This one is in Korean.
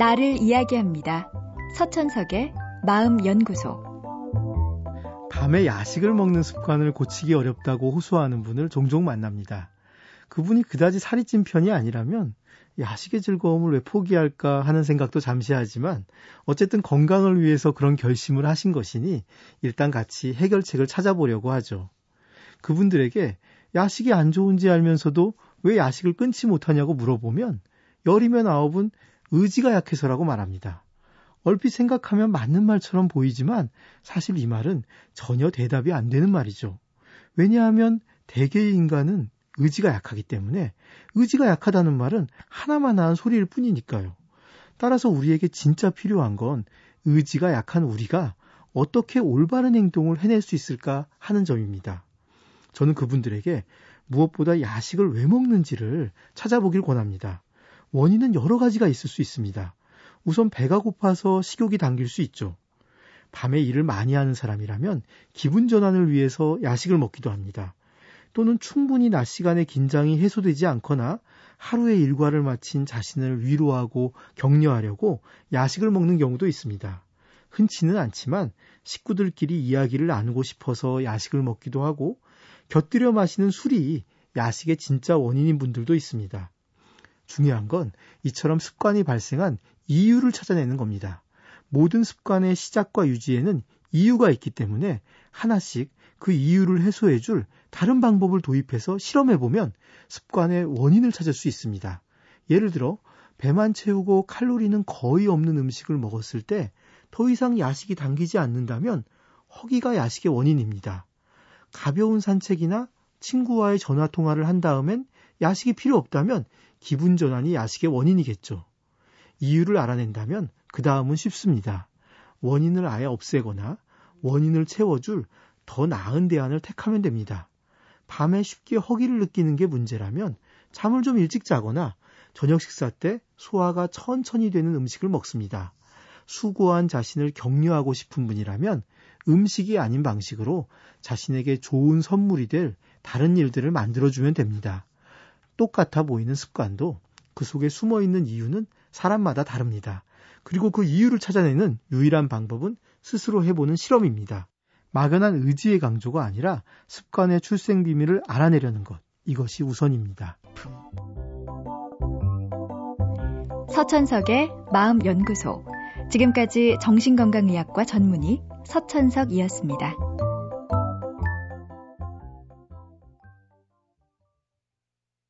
나를 이야기합니다. 서천석의 마음연구소. 밤에 야식을 먹는 습관을 고치기 어렵다고 호소하는 분을 종종 만납니다. 그분이 그다지 살이 찐 편이 아니라면 야식의 즐거움을 왜 포기할까 하는 생각도 잠시 하지만 어쨌든 건강을 위해서 그런 결심을 하신 것이니 일단 같이 해결책을 찾아보려고 하죠. 그분들에게 야식이 안 좋은지 알면서도 왜 야식을 끊지 못하냐고 물어보면 열이면 아홉은 의지가 약해서라고 말합니다. 얼핏 생각하면 맞는 말처럼 보이지만 사실 이 말은 전혀 대답이 안 되는 말이죠. 왜냐하면 대개의 인간은 의지가 약하기 때문에 의지가 약하다는 말은 하나만 한 소리일 뿐이니까요. 따라서 우리에게 진짜 필요한 건 의지가 약한 우리가 어떻게 올바른 행동을 해낼 수 있을까 하는 점입니다. 저는 그분들에게 무엇보다 야식을 왜 먹는지를 찾아보길 권합니다. 원인은 여러 가지가 있을 수 있습니다. 우선 배가 고파서 식욕이 당길 수 있죠. 밤에 일을 많이 하는 사람이라면 기분 전환을 위해서 야식을 먹기도 합니다. 또는 충분히 낮 시간에 긴장이 해소되지 않거나 하루의 일과를 마친 자신을 위로하고 격려하려고 야식을 먹는 경우도 있습니다. 흔치는 않지만 식구들끼리 이야기를 나누고 싶어서 야식을 먹기도 하고 곁들여 마시는 술이 야식의 진짜 원인인 분들도 있습니다. 중요한 건 이처럼 습관이 발생한 이유를 찾아내는 겁니다. 모든 습관의 시작과 유지에는 이유가 있기 때문에 하나씩 그 이유를 해소해 줄 다른 방법을 도입해서 실험해 보면 습관의 원인을 찾을 수 있습니다. 예를 들어 배만 채우고 칼로리는 거의 없는 음식을 먹었을 때 더 이상 야식이 당기지 않는다면 허기가 야식의 원인입니다. 가벼운 산책이나 친구와의 전화 통화를 한 다음엔 야식이 필요 없다면 기분 전환이 야식의 원인이겠죠. 이유를 알아낸다면 그 다음은 쉽습니다. 원인을 아예 없애거나 원인을 채워줄 더 나은 대안을 택하면 됩니다. 밤에 쉽게 허기를 느끼는 게 문제라면 잠을 좀 일찍 자거나 저녁 식사 때 소화가 천천히 되는 음식을 먹습니다. 수고한 자신을 격려하고 싶은 분이라면 음식이 아닌 방식으로 자신에게 좋은 선물이 될 다른 일들을 만들어주면 됩니다. 똑같아 보이는 습관도 그 속에 숨어 있는 이유는 사람마다 다릅니다. 그리고 그 이유를 찾아내는 유일한 방법은 스스로 해보는 실험입니다. 막연한 의지의 강조가 아니라 습관의 출생 비밀을 알아내려는 것. 이것이 우선입니다. 서천석의 마음연구소. 지금까지 정신건강의학과 전문의 서천석이었습니다.